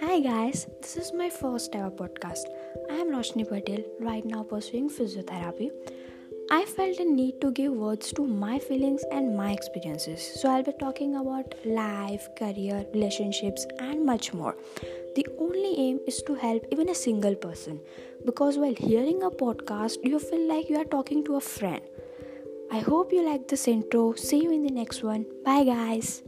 Hi guys, this is my first ever podcast. I am Roshni Patel, right now pursuing physiotherapy. I felt a need to give words to my feelings and my experiences. So I'll be talking about life, career, relationships, and much more. The only aim is to help even a single person because while hearing a podcast, you feel like you are talking to a friend. I hope you like this intro. See you in the next one. Bye, guys.